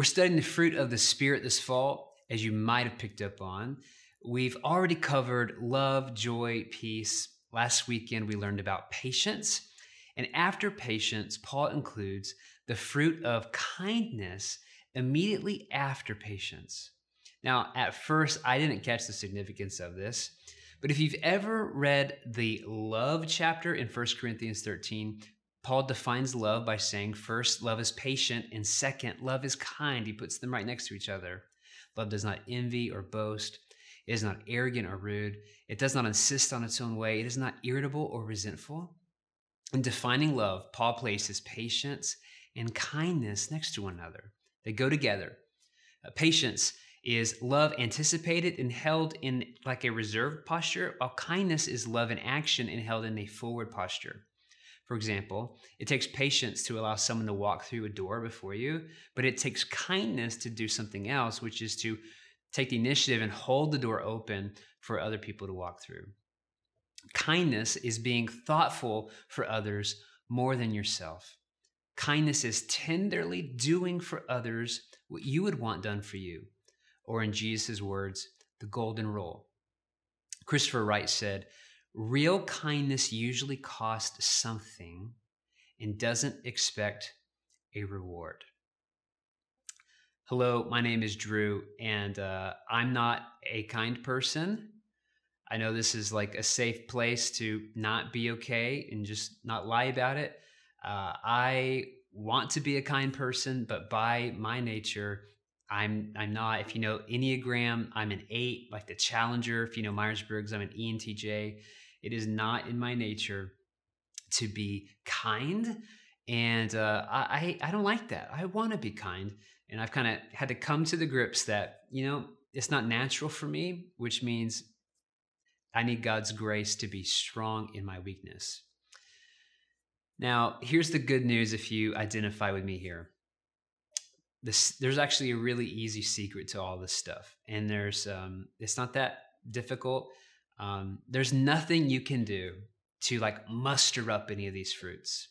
We're studying the fruit of the Spirit this fall, as you might have picked up on. We've already covered love, joy, peace. Last weekend, we learned about patience. And after patience, Paul includes the fruit of kindness immediately after patience. Now, at first, I didn't catch the significance of this, but if you've ever read the love chapter in 1 Corinthians 13, Paul defines love by saying, first, love is patient, and second, love is kind. He puts them right next to each other. Love does not envy or boast. It is not arrogant or rude. It does not insist on its own way. It is not irritable or resentful. In defining love, Paul places patience and kindness next to one another. They go together. Uh, patience is love anticipated and held in like a reserved posture, while kindness is love in action and held in a forward posture. For example, it takes patience to allow someone to walk through a door before you, but it takes kindness to do something else, which is to take the initiative and hold the door open for other people to walk through. Kindness is being thoughtful for others more than yourself. Kindness is tenderly doing for others what you would want done for you, or in Jesus' words, the golden rule. Christopher Wright said, Real kindness usually costs something and doesn't expect a reward. Hello, my name is Drew, and uh, I'm not a kind person. I know this is like a safe place to not be okay and just not lie about it. Uh, I want to be a kind person, but by my nature, I'm I'm not. If you know Enneagram, I'm an eight, like the Challenger. If you know Myers Briggs, I'm an ENTJ. It is not in my nature to be kind. And uh, I, I don't like that. I want to be kind. And I've kind of had to come to the grips that, you know, it's not natural for me, which means I need God's grace to be strong in my weakness. Now, here's the good news if you identify with me here. This, there's actually a really easy secret to all this stuff. And there's um, it's not that difficult. Um, there's nothing you can do to like muster up any of these fruits.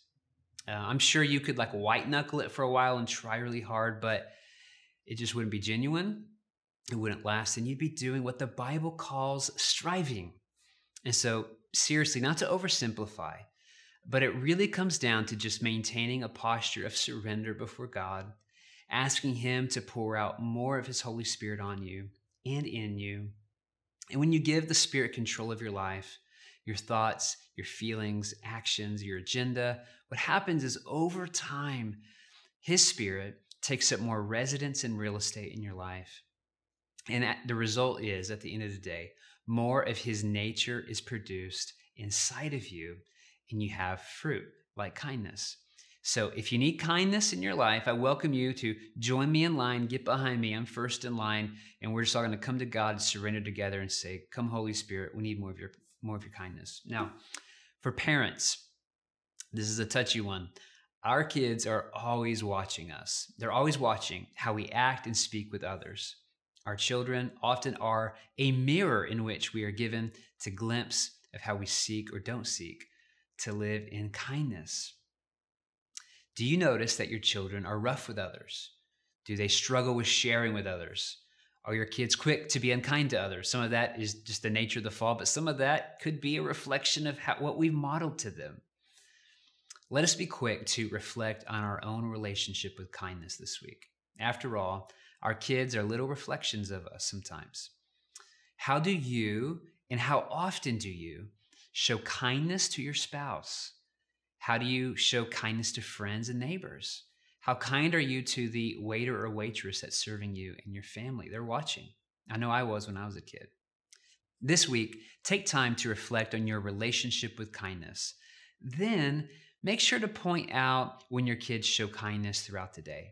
Uh, I'm sure you could like white knuckle it for a while and try really hard, but it just wouldn't be genuine. It wouldn't last, and you'd be doing what the Bible calls striving. And so, seriously, not to oversimplify, but it really comes down to just maintaining a posture of surrender before God, asking Him to pour out more of His Holy Spirit on you and in you, and when you give the Spirit control of your life, your thoughts, your feelings, actions, your agenda, what happens is over time, His Spirit takes up more residence and real estate in your life. And the result is, at the end of the day, more of His nature is produced inside of you, and you have fruit like kindness. So if you need kindness in your life, I welcome you to join me in line, get behind me. I'm first in line, and we're just all going to come to God and surrender together and say, "Come, Holy Spirit, we need more of your more of your kindness." Now, for parents, this is a touchy one. Our kids are always watching us. They're always watching how we act and speak with others. Our children often are a mirror in which we are given to glimpse of how we seek or don't seek to live in kindness. Do you notice that your children are rough with others? Do they struggle with sharing with others? Are your kids quick to be unkind to others? Some of that is just the nature of the fall, but some of that could be a reflection of how, what we've modeled to them. Let us be quick to reflect on our own relationship with kindness this week. After all, our kids are little reflections of us sometimes. How do you and how often do you show kindness to your spouse? How do you show kindness to friends and neighbors? How kind are you to the waiter or waitress that's serving you and your family? They're watching. I know I was when I was a kid. This week, take time to reflect on your relationship with kindness. Then, make sure to point out when your kids show kindness throughout the day.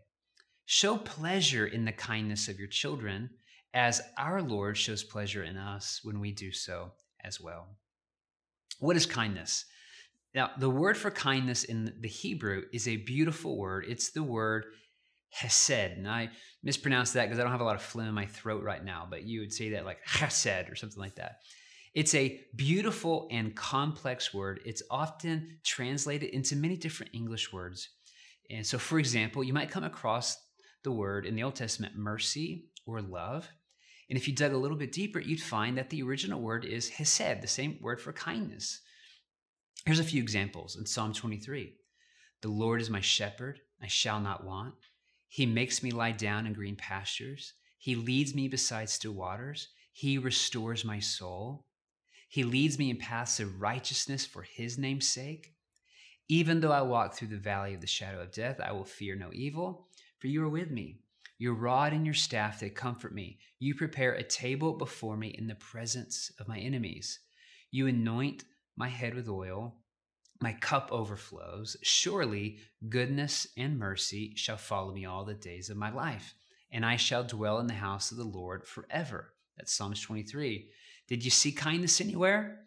Show pleasure in the kindness of your children as our Lord shows pleasure in us when we do so as well. What is kindness? Now, the word for kindness in the Hebrew is a beautiful word. It's the word hesed. And I mispronounced that because I don't have a lot of phlegm in my throat right now, but you would say that like chesed or something like that. It's a beautiful and complex word. It's often translated into many different English words. And so, for example, you might come across the word in the Old Testament mercy or love. And if you dug a little bit deeper, you'd find that the original word is hesed, the same word for kindness. Here's a few examples in Psalm 23 The Lord is my shepherd, I shall not want. He makes me lie down in green pastures. He leads me beside still waters. He restores my soul. He leads me in paths of righteousness for his name's sake. Even though I walk through the valley of the shadow of death, I will fear no evil, for you are with me. Your rod and your staff, they comfort me. You prepare a table before me in the presence of my enemies. You anoint my head with oil. My cup overflows. Surely goodness and mercy shall follow me all the days of my life, and I shall dwell in the house of the Lord forever. That's Psalms 23. Did you see kindness anywhere?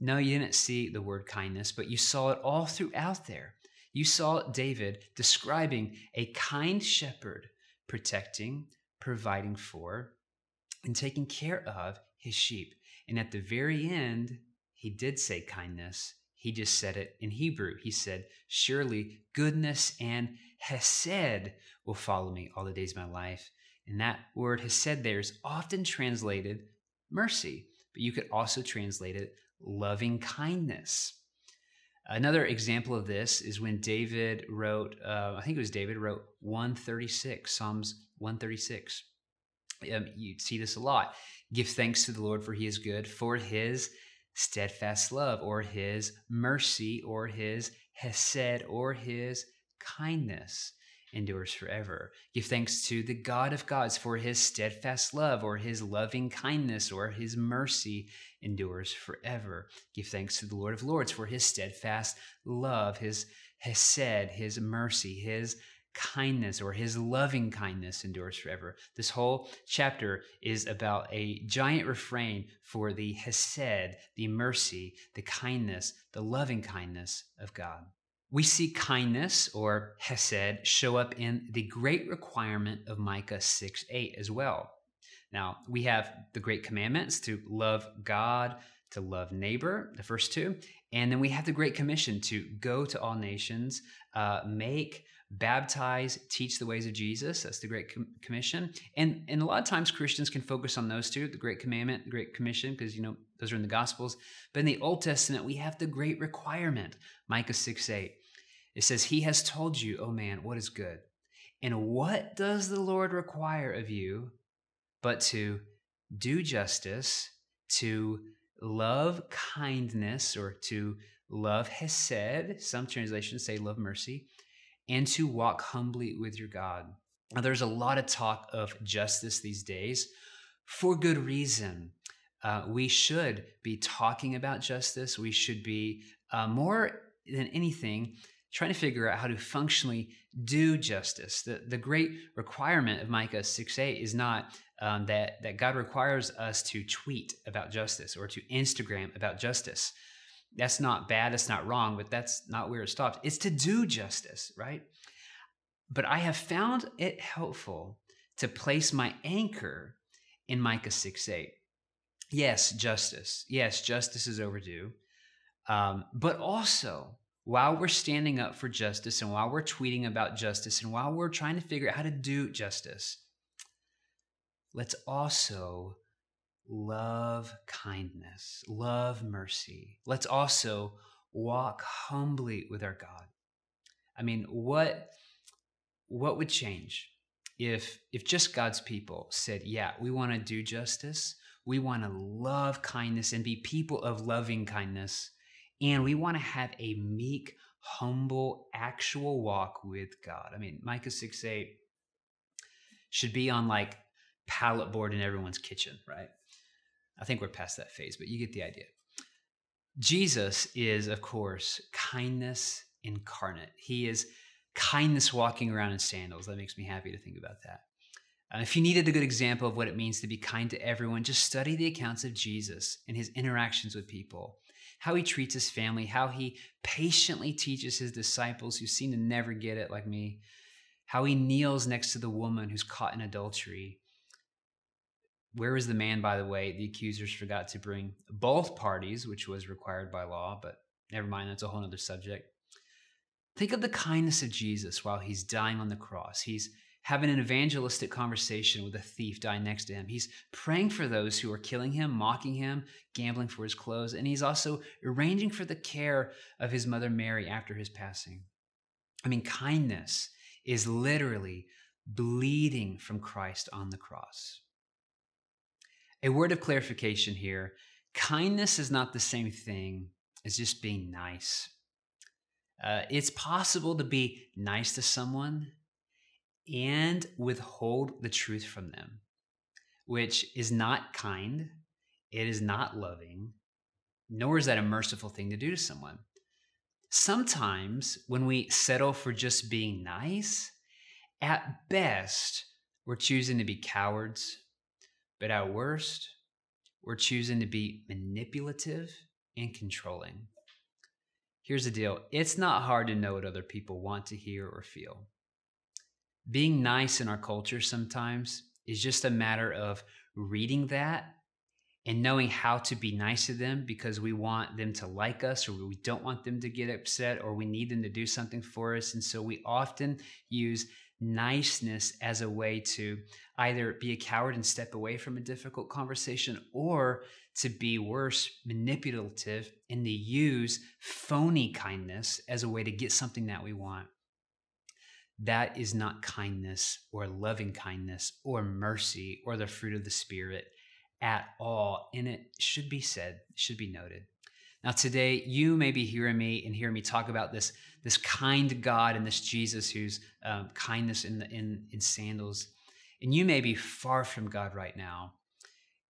No, you didn't see the word kindness, but you saw it all throughout there. You saw David describing a kind shepherd protecting, providing for, and taking care of his sheep. And at the very end, he did say kindness. He just said it in Hebrew. He said, Surely goodness and hesed will follow me all the days of my life. And that word hesed there is often translated mercy, but you could also translate it loving kindness. Another example of this is when David wrote, uh, I think it was David wrote 136, Psalms 136. Um, you see this a lot. Give thanks to the Lord, for he is good, for his steadfast love, or his mercy, or his hesed, or his kindness endures forever. Give thanks to the God of gods for his steadfast love or his loving kindness or his mercy endures forever. Give thanks to the Lord of lords for his steadfast love, his hesed, his mercy, his kindness or his loving kindness endures forever. This whole chapter is about a giant refrain for the hesed, the mercy, the kindness, the loving kindness of God. We see kindness or hesed show up in the great requirement of Micah 6 8 as well. Now, we have the great commandments to love God, to love neighbor, the first two. And then we have the Great Commission to go to all nations, uh, make, baptize, teach the ways of Jesus. That's the Great Com- Commission. And, and a lot of times Christians can focus on those two the Great Commandment, the Great Commission, because, you know, those are in the Gospels. But in the Old Testament, we have the Great Requirement, Micah 6 8. It says, He has told you, oh man, what is good. And what does the Lord require of you but to do justice, to love kindness, or to love hesed, some translations say love mercy, and to walk humbly with your God. Now, there's a lot of talk of justice these days for good reason. Uh, we should be talking about justice. We should be uh, more than anything trying to figure out how to functionally do justice. The, the great requirement of Micah 6 8 is not um, that, that God requires us to tweet about justice or to Instagram about justice. That's not bad, that's not wrong, but that's not where it stops. It's to do justice, right? But I have found it helpful to place my anchor in Micah 6 8. Yes, justice. Yes, justice is overdue. Um, but also, while we're standing up for justice and while we're tweeting about justice and while we're trying to figure out how to do justice, let's also love kindness, love mercy. Let's also walk humbly with our God. I mean, what what would change if if just God's people said, "Yeah, we want to do justice. We want to love kindness and be people of loving kindness." And we want to have a meek, humble, actual walk with God. I mean, Micah 6 8 should be on like pallet board in everyone's kitchen, right? I think we're past that phase, but you get the idea. Jesus is, of course, kindness incarnate. He is kindness walking around in sandals. That makes me happy to think about that. Uh, if you needed a good example of what it means to be kind to everyone, just study the accounts of Jesus and his interactions with people how he treats his family, how he patiently teaches his disciples who seem to never get it, like me, how he kneels next to the woman who's caught in adultery. Where was the man, by the way? The accusers forgot to bring both parties, which was required by law, but never mind, that's a whole other subject. Think of the kindness of Jesus while he's dying on the cross. He's having an evangelistic conversation with a thief dying next to him. He's praying for those who are killing him, mocking him, gambling for his clothes, and he's also arranging for the care of his mother Mary after his passing. I mean, kindness is literally bleeding from Christ on the cross. A word of clarification here kindness is not the same thing as just being nice. Uh, it's possible to be nice to someone and withhold the truth from them, which is not kind, it is not loving, nor is that a merciful thing to do to someone. Sometimes when we settle for just being nice, at best, we're choosing to be cowards, but at worst, we're choosing to be manipulative and controlling. Here's the deal it's not hard to know what other people want to hear or feel. Being nice in our culture sometimes is just a matter of reading that and knowing how to be nice to them because we want them to like us or we don't want them to get upset or we need them to do something for us. And so we often use niceness as a way to either be a coward and step away from a difficult conversation or to be worse, manipulative, and to use phony kindness as a way to get something that we want. That is not kindness or loving kindness or mercy or the fruit of the Spirit at all. And it should be said, should be noted. Now, today, you may be hearing me and hearing me talk about this, this kind God and this Jesus who's um, kindness in, the, in, in sandals. And you may be far from God right now.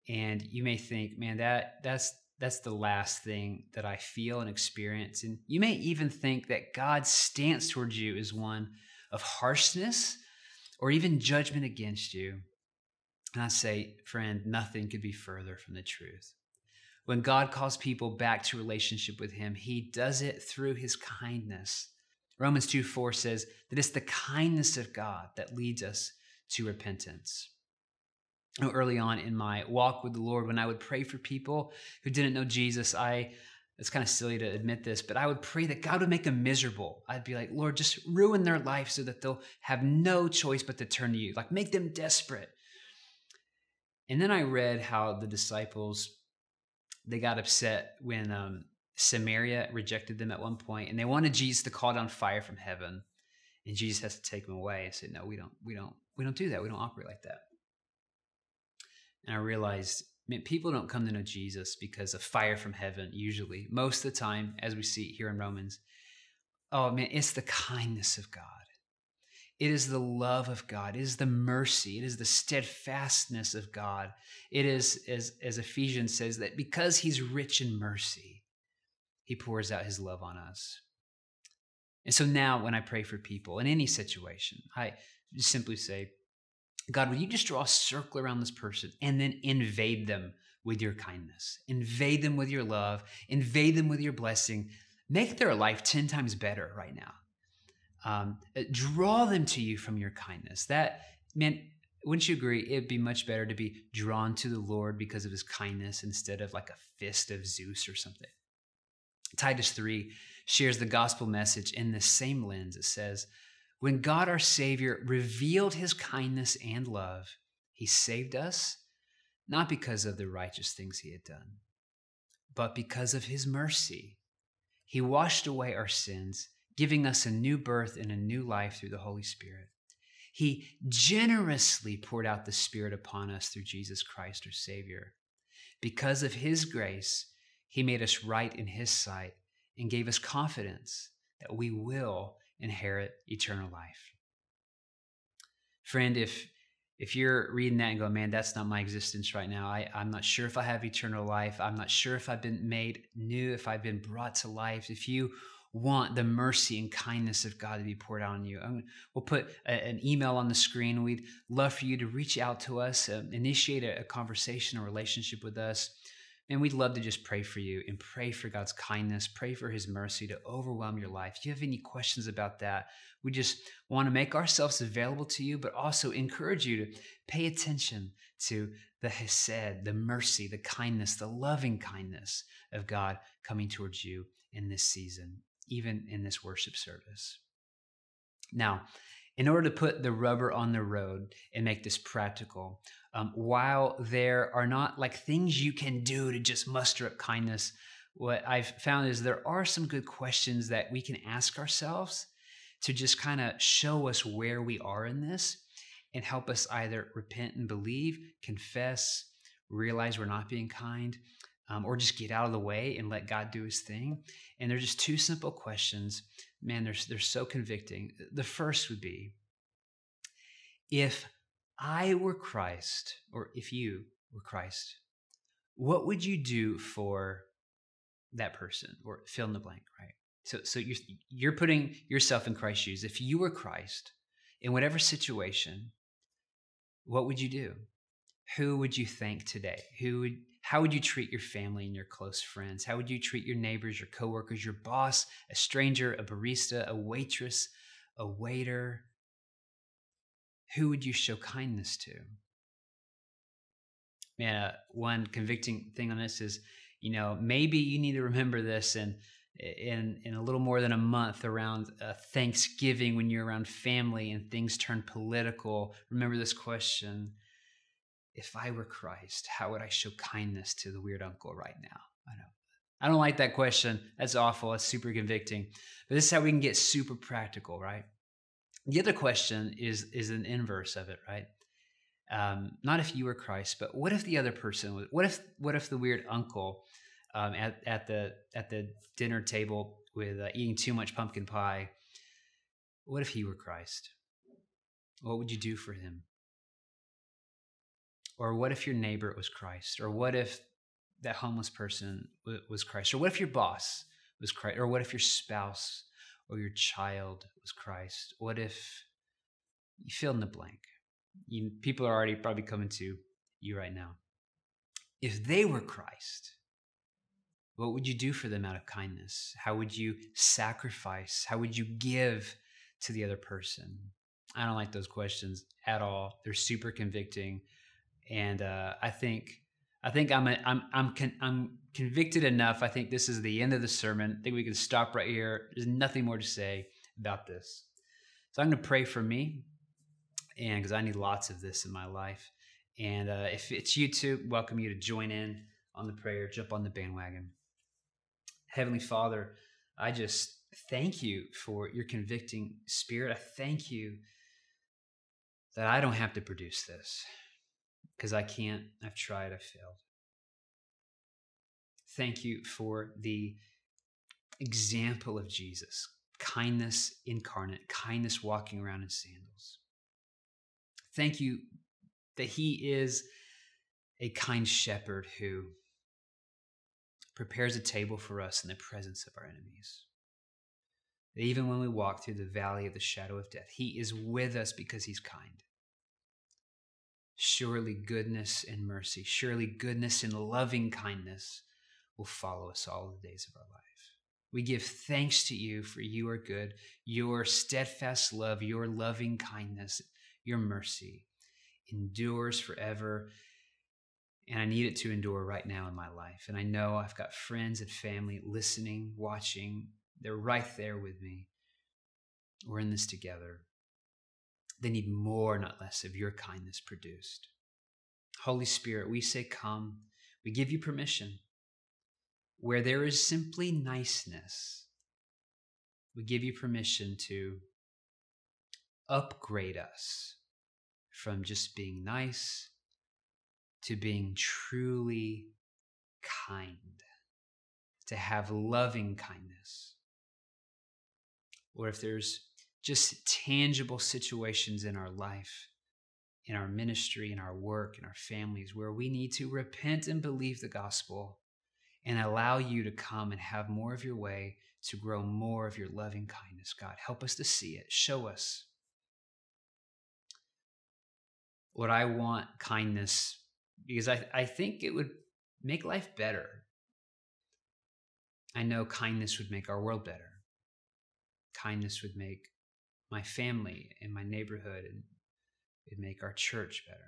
And you may think, man, that, that's, that's the last thing that I feel and experience. And you may even think that God's stance towards you is one of harshness or even judgment against you. And I say, friend, nothing could be further from the truth. When God calls people back to relationship with Him, He does it through His kindness. Romans 2 4 says that it's the kindness of God that leads us to repentance. Early on in my walk with the Lord, when I would pray for people who didn't know Jesus, I it's kind of silly to admit this, but I would pray that God would make them miserable. I'd be like, Lord, just ruin their life so that they'll have no choice but to turn to you. Like, make them desperate. And then I read how the disciples they got upset when um, Samaria rejected them at one point, and they wanted Jesus to call down fire from heaven, and Jesus has to take them away and say, "No, we don't, we don't, we don't do that. We don't operate like that." And I realized, man, people don't come to know Jesus because of fire from heaven. Usually, most of the time, as we see here in Romans, oh man, it's the kindness of God. It is the love of God. It is the mercy. It is the steadfastness of God. It is, as, as Ephesians says, that because He's rich in mercy, He pours out His love on us. And so now, when I pray for people in any situation, I just simply say, God, will you just draw a circle around this person and then invade them with your kindness? Invade them with your love, invade them with your blessing. Make their life 10 times better right now um, draw them to you from your kindness. That, man, wouldn't you agree? It'd be much better to be drawn to the Lord because of his kindness instead of like a fist of Zeus or something. Titus 3 shares the gospel message in the same lens. It says, When God our Savior revealed his kindness and love, he saved us, not because of the righteous things he had done, but because of his mercy. He washed away our sins giving us a new birth and a new life through the Holy Spirit. He generously poured out the Spirit upon us through Jesus Christ, our Savior. Because of His grace, He made us right in His sight and gave us confidence that we will inherit eternal life. Friend, if if you're reading that and go, man, that's not my existence right now. I, I'm not sure if I have eternal life. I'm not sure if I've been made new, if I've been brought to life. If you want the mercy and kindness of God to be poured out on you. We'll put a, an email on the screen. We'd love for you to reach out to us, uh, initiate a, a conversation, a relationship with us. And we'd love to just pray for you and pray for God's kindness, pray for His mercy to overwhelm your life. If you have any questions about that, we just want to make ourselves available to you, but also encourage you to pay attention to the Hesed, the mercy, the kindness, the loving kindness of God coming towards you in this season even in this worship service. Now, in order to put the rubber on the road and make this practical, um, while there are not like things you can do to just muster up kindness, what I've found is there are some good questions that we can ask ourselves to just kind of show us where we are in this and help us either repent and believe, confess, realize we're not being kind, um, or just get out of the way and let God do his thing. And they're just two simple questions. Man, they're, they're so convicting. The first would be if I were Christ, or if you were Christ, what would you do for that person or fill in the blank, right? So, so you're, you're putting yourself in Christ's shoes. If you were Christ in whatever situation, what would you do? Who would you thank today? Who would, how would you treat your family and your close friends? How would you treat your neighbors, your coworkers, your boss, a stranger, a barista, a waitress, a waiter? Who would you show kindness to? Man, uh, one convicting thing on this is, you know, maybe you need to remember this and in in a little more than a month around uh, Thanksgiving when you're around family and things turn political. Remember this question: If I were Christ, how would I show kindness to the weird uncle right now? I know. I don't like that question. That's awful. That's super convicting. But this is how we can get super practical, right? The other question is is an inverse of it, right? Um, not if you were Christ, but what if the other person was? What if what if the weird uncle um, at at the at the dinner table with uh, eating too much pumpkin pie. What if he were Christ? What would you do for him? Or what if your neighbor was Christ? Or what if that homeless person was Christ? Or what if your boss was Christ? Or what if your spouse or your child was Christ? What if you fill in the blank? You, people are already probably coming to you right now. If they were Christ, what would you do for them out of kindness? How would you sacrifice? How would you give to the other person? I don't like those questions at all. They're super convicting, and uh, I think I think I'm a, I'm I'm con- I'm convicted enough. I think this is the end of the sermon. I think we can stop right here. There's nothing more to say about this. So I'm going to pray for me, and because I need lots of this in my life. And uh, if it's you too, welcome you to join in on the prayer. Jump on the bandwagon. Heavenly Father, I just thank you for your convicting spirit. I thank you that I don't have to produce this because I can't. I've tried, I've failed. Thank you for the example of Jesus kindness incarnate, kindness walking around in sandals. Thank you that he is a kind shepherd who prepares a table for us in the presence of our enemies. That even when we walk through the valley of the shadow of death, He is with us because He's kind. Surely goodness and mercy, surely goodness and loving kindness will follow us all the days of our life. We give thanks to you for you are good, your steadfast love, your loving kindness, your mercy endures forever and I need it to endure right now in my life. And I know I've got friends and family listening, watching. They're right there with me. We're in this together. They need more, not less, of your kindness produced. Holy Spirit, we say, Come. We give you permission. Where there is simply niceness, we give you permission to upgrade us from just being nice to being truly kind, to have loving kindness. Or if there's just tangible situations in our life, in our ministry, in our work, in our families, where we need to repent and believe the gospel and allow you to come and have more of your way to grow more of your loving kindness. God, help us to see it. Show us. Lord, I want kindness because I, I think it would make life better. I know kindness would make our world better. Kindness would make my family and my neighborhood and it'd make our church better.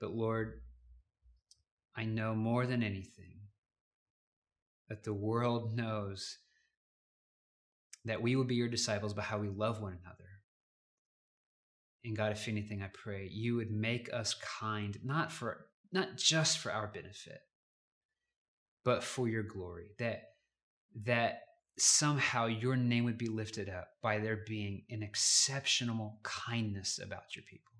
But Lord, I know more than anything that the world knows that we will be your disciples by how we love one another. And God, if anything, I pray you would make us kind, not for not just for our benefit, but for your glory. That that somehow your name would be lifted up by there being an exceptional kindness about your people.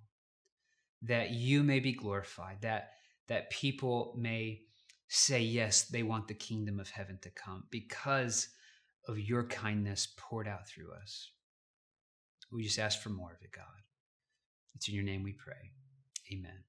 That you may be glorified, that that people may say yes, they want the kingdom of heaven to come because of your kindness poured out through us. We just ask for more of it, God. It's in your name we pray. Amen.